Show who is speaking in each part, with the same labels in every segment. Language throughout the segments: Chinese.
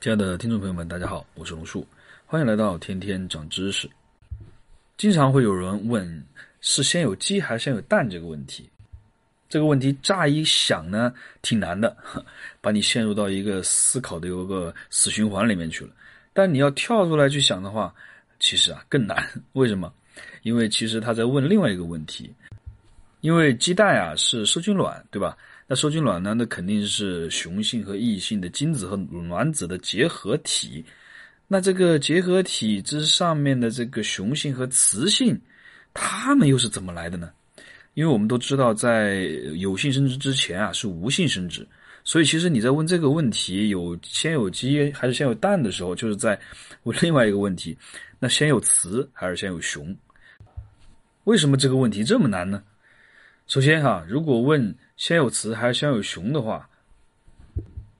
Speaker 1: 亲爱的听众朋友们，大家好，我是龙树，欢迎来到天天长知识。经常会有人问，是先有鸡还是先有蛋这个问题。这个问题乍一想呢，挺难的，把你陷入到一个思考的有个死循环里面去了。但你要跳出来去想的话，其实啊更难。为什么？因为其实他在问另外一个问题。因为鸡蛋啊是受精卵，对吧？那受精卵呢？那肯定是雄性和异性的精子和卵子的结合体。那这个结合体之上面的这个雄性和雌性，它们又是怎么来的呢？因为我们都知道，在有性生殖之前啊，是无性生殖。所以，其实你在问这个问题，有先有鸡还是先有蛋的时候，就是在问另外一个问题：那先有雌还是先有雄？为什么这个问题这么难呢？首先哈，如果问先有雌还是先有雄的话，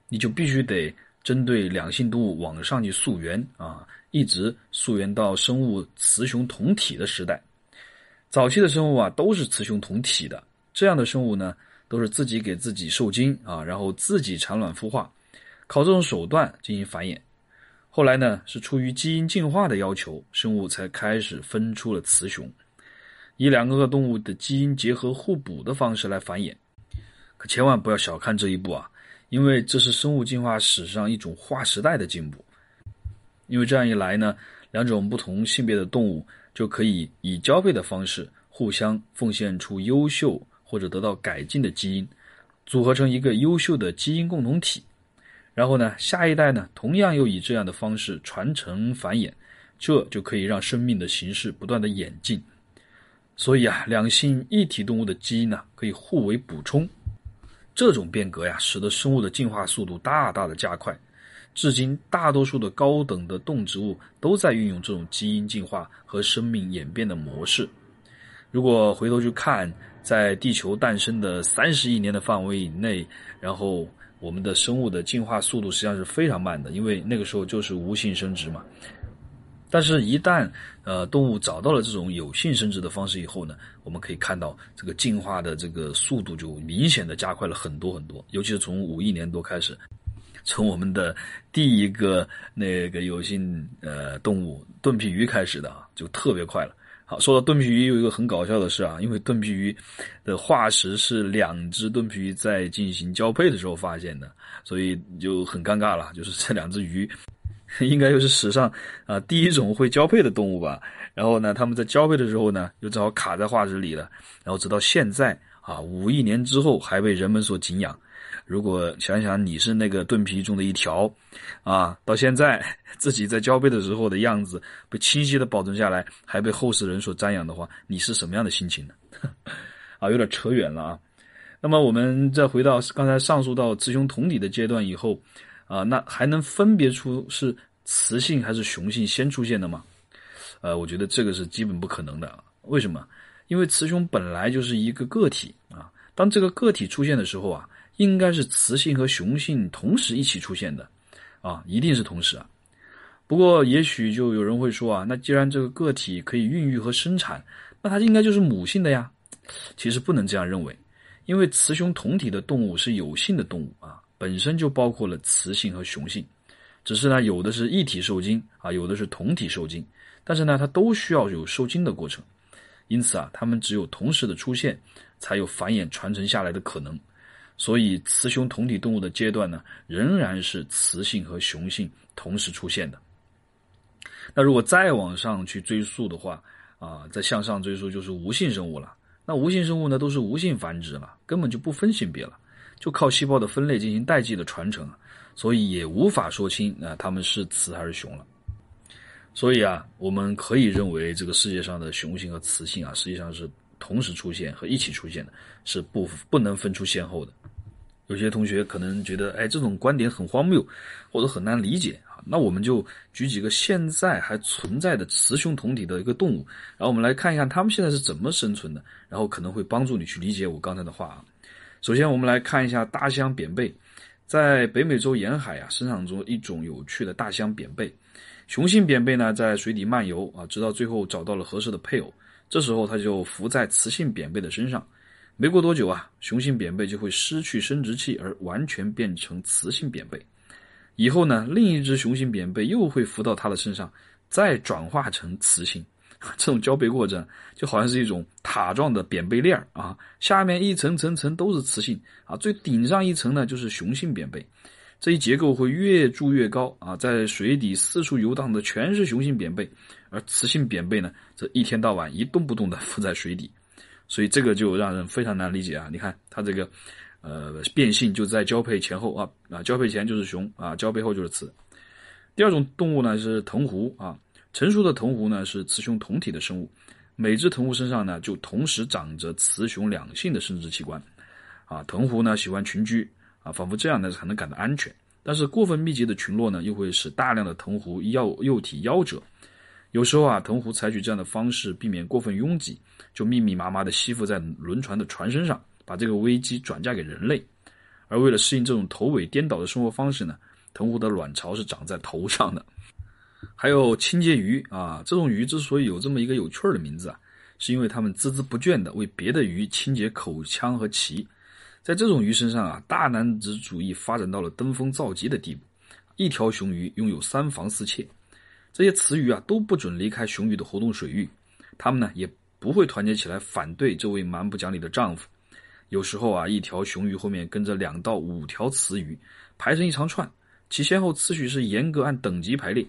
Speaker 1: 你就必须得针对两性动物往上去溯源啊，一直溯源到生物雌雄同体的时代。早期的生物啊，都是雌雄同体的，这样的生物呢，都是自己给自己受精啊，然后自己产卵孵化，靠这种手段进行繁衍。后来呢，是出于基因进化的要求，生物才开始分出了雌雄。以两个动物的基因结合互补的方式来繁衍，可千万不要小看这一步啊！因为这是生物进化史上一种划时代的进步。因为这样一来呢，两种不同性别的动物就可以以交配的方式互相奉献出优秀或者得到改进的基因，组合成一个优秀的基因共同体。然后呢，下一代呢，同样又以这样的方式传承繁衍，这就可以让生命的形式不断的演进。所以啊，两性一体动物的基因呢，可以互为补充。这种变革呀，使得生物的进化速度大大的加快。至今，大多数的高等的动植物都在运用这种基因进化和生命演变的模式。如果回头去看，在地球诞生的三十亿年的范围以内，然后我们的生物的进化速度实际上是非常慢的，因为那个时候就是无性生殖嘛。但是，一旦呃动物找到了这种有性生殖的方式以后呢，我们可以看到这个进化的这个速度就明显的加快了很多很多。尤其是从五亿年多开始，从我们的第一个那个有性呃动物盾皮鱼开始的啊，就特别快了。好，说到盾皮鱼，有一个很搞笑的事啊，因为盾皮鱼的化石是两只盾皮鱼在进行交配的时候发现的，所以就很尴尬了，就是这两只鱼。应该又是史上啊第一种会交配的动物吧？然后呢，他们在交配的时候呢，又正好卡在化石里了。然后直到现在啊，五亿年之后还被人们所敬仰。如果想想你是那个盾皮中的一条，啊，到现在自己在交配的时候的样子被清晰的保存下来，还被后世人所瞻仰的话，你是什么样的心情呢？啊，有点扯远了啊。那么我们再回到刚才上述到雌雄同体的阶段以后。啊，那还能分别出是雌性还是雄性先出现的吗？呃，我觉得这个是基本不可能的。为什么？因为雌雄本来就是一个个体啊。当这个个体出现的时候啊，应该是雌性和雄性同时一起出现的，啊，一定是同时啊。不过，也许就有人会说啊，那既然这个个体可以孕育和生产，那它应该就是母性的呀。其实不能这样认为，因为雌雄同体的动物是有性的动物啊。本身就包括了雌性和雄性，只是呢，有的是一体受精啊，有的是同体受精，但是呢，它都需要有受精的过程，因此啊，它们只有同时的出现，才有繁衍传承下来的可能。所以，雌雄同体动物的阶段呢，仍然是雌性和雄性同时出现的。那如果再往上去追溯的话，啊，再向上追溯就是无性生物了。那无性生物呢，都是无性繁殖了，根本就不分性别了。就靠细胞的分类进行代际的传承，所以也无法说清啊他们是雌还是雄了。所以啊，我们可以认为这个世界上的雄性和雌性啊，实际上是同时出现和一起出现的，是不不能分出先后的。有些同学可能觉得，哎，这种观点很荒谬，或者很难理解啊。那我们就举几个现在还存在的雌雄同体的一个动物，然后我们来看一看它们现在是怎么生存的，然后可能会帮助你去理解我刚才的话啊。首先，我们来看一下大西洋扁贝，在北美洲沿海啊，生长着一种有趣的大西洋扁贝。雄性扁贝呢，在水底漫游啊，直到最后找到了合适的配偶，这时候它就伏在雌性扁贝的身上。没过多久啊，雄性扁贝就会失去生殖器，而完全变成雌性扁贝。以后呢，另一只雄性扁贝又会浮到它的身上，再转化成雌性。这种交配过程就好像是一种塔状的扁背链啊，下面一层层层都是雌性啊，最顶上一层呢就是雄性扁背。这一结构会越筑越高啊，在水底四处游荡的全是雄性扁背，而雌性扁背呢，则一天到晚一动不动的浮在水底，所以这个就让人非常难理解啊！你看它这个，呃，变性就在交配前后啊啊，交配前就是雄啊，交配后就是雌。第二种动物呢是藤壶啊，成熟的藤壶呢是雌雄同体的生物，每只藤壶身上呢就同时长着雌雄两性的生殖器官，啊，藤壶呢喜欢群居。啊，仿佛这样呢才能感到安全。但是过分密集的群落呢，又会使大量的藤壶幼幼体夭折。有时候啊，藤壶采取这样的方式避免过分拥挤，就密密麻麻的吸附在轮船的船身上，把这个危机转嫁给人类。而为了适应这种头尾颠倒的生活方式呢，藤壶的卵巢是长在头上的。还有清洁鱼啊，这种鱼之所以有这么一个有趣儿的名字啊，是因为它们孜孜不倦地为别的鱼清洁口腔和鳍。在这种鱼身上啊，大男子主义发展到了登峰造极的地步。一条雄鱼拥有三房四妾，这些雌鱼啊都不准离开雄鱼的活动水域，它们呢也不会团结起来反对这位蛮不讲理的丈夫。有时候啊，一条雄鱼后面跟着两到五条雌鱼，排成一长串，其先后次序是严格按等级排列。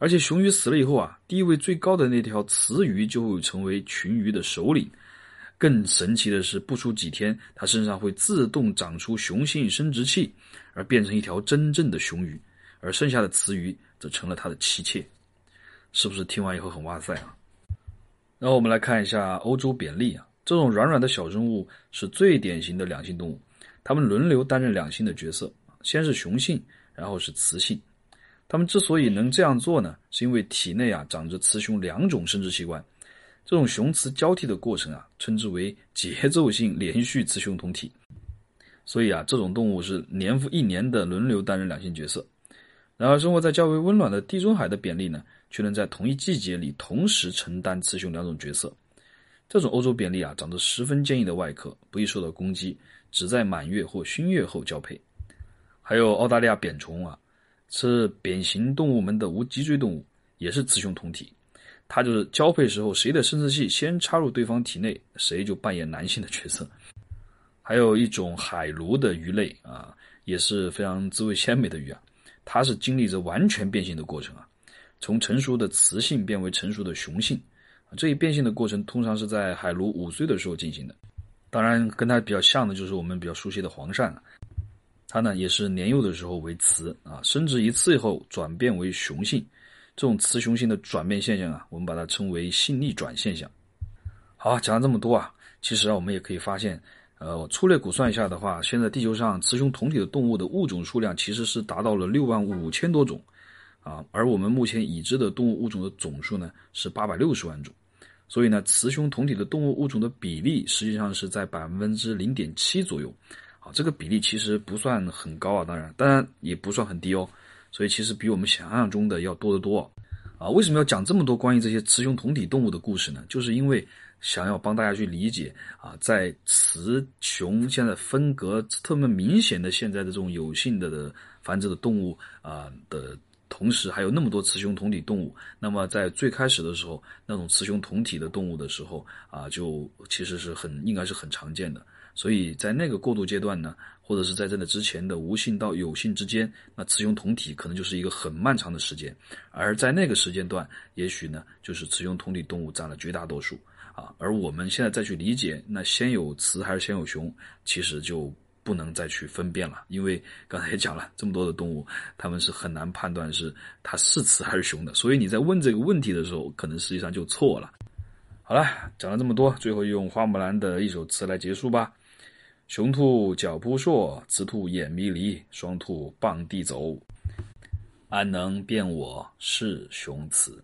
Speaker 1: 而且雄鱼死了以后啊，地位最高的那条雌鱼就会成为群鱼的首领。更神奇的是，不出几天，它身上会自动长出雄性生殖器，而变成一条真正的雄鱼，而剩下的雌鱼则成了它的妻妾。是不是听完以后很哇塞啊？然后我们来看一下欧洲扁栗啊，这种软软的小生物是最典型的两性动物，它们轮流担任两性的角色，先是雄性，然后是雌性。它们之所以能这样做呢，是因为体内啊长着雌雄两种生殖器官。这种雄雌交替的过程啊，称之为节奏性连续雌雄同体。所以啊，这种动物是年复一年的轮流担任两性角色。然而，生活在较为温暖的地中海的扁栗呢，却能在同一季节里同时承担雌雄两种角色。这种欧洲扁栗啊，长着十分坚硬的外壳，不易受到攻击，只在满月或新月后交配。还有澳大利亚扁虫啊，是扁形动物门的无脊椎动物，也是雌雄同体。它就是交配时候，谁的生殖器先插入对方体内，谁就扮演男性的角色。还有一种海鲈的鱼类啊，也是非常滋味鲜美的鱼啊，它是经历着完全变性的过程啊，从成熟的雌性变为成熟的雄性。这一变性的过程通常是在海鲈五岁的时候进行的。当然，跟它比较像的就是我们比较熟悉的黄鳝了，它呢也是年幼的时候为雌啊，生殖一次以后转变为雄性。这种雌雄性的转变现象啊，我们把它称为性逆转现象。好，讲了这么多啊，其实啊，我们也可以发现，呃，粗略估算一下的话，现在地球上雌雄同体的动物的物种数量其实是达到了六万五千多种，啊，而我们目前已知的动物物种的总数呢是八百六十万种，所以呢，雌雄同体的动物物种的比例实际上是在百分之零点七左右，这个比例其实不算很高啊，当然，当然也不算很低哦。所以其实比我们想象中的要多得多，啊，为什么要讲这么多关于这些雌雄同体动物的故事呢？就是因为想要帮大家去理解啊，在雌雄现在分隔特别明显的现在的这种有性的的繁殖的动物啊的同时，还有那么多雌雄同体动物。那么在最开始的时候，那种雌雄同体的动物的时候啊，就其实是很应该是很常见的。所以在那个过渡阶段呢。或者是在这个之前的无性到有性之间，那雌雄同体可能就是一个很漫长的时间，而在那个时间段，也许呢就是雌雄同体动物占了绝大多数啊。而我们现在再去理解，那先有雌还是先有雄，其实就不能再去分辨了，因为刚才也讲了，这么多的动物，他们是很难判断是它是雌还是雄的，所以你在问这个问题的时候，可能实际上就错了。好了，讲了这么多，最后用花木兰的一首词来结束吧。雄兔脚扑朔，雌兔眼迷离，双兔傍地走，安能辨我是雄雌？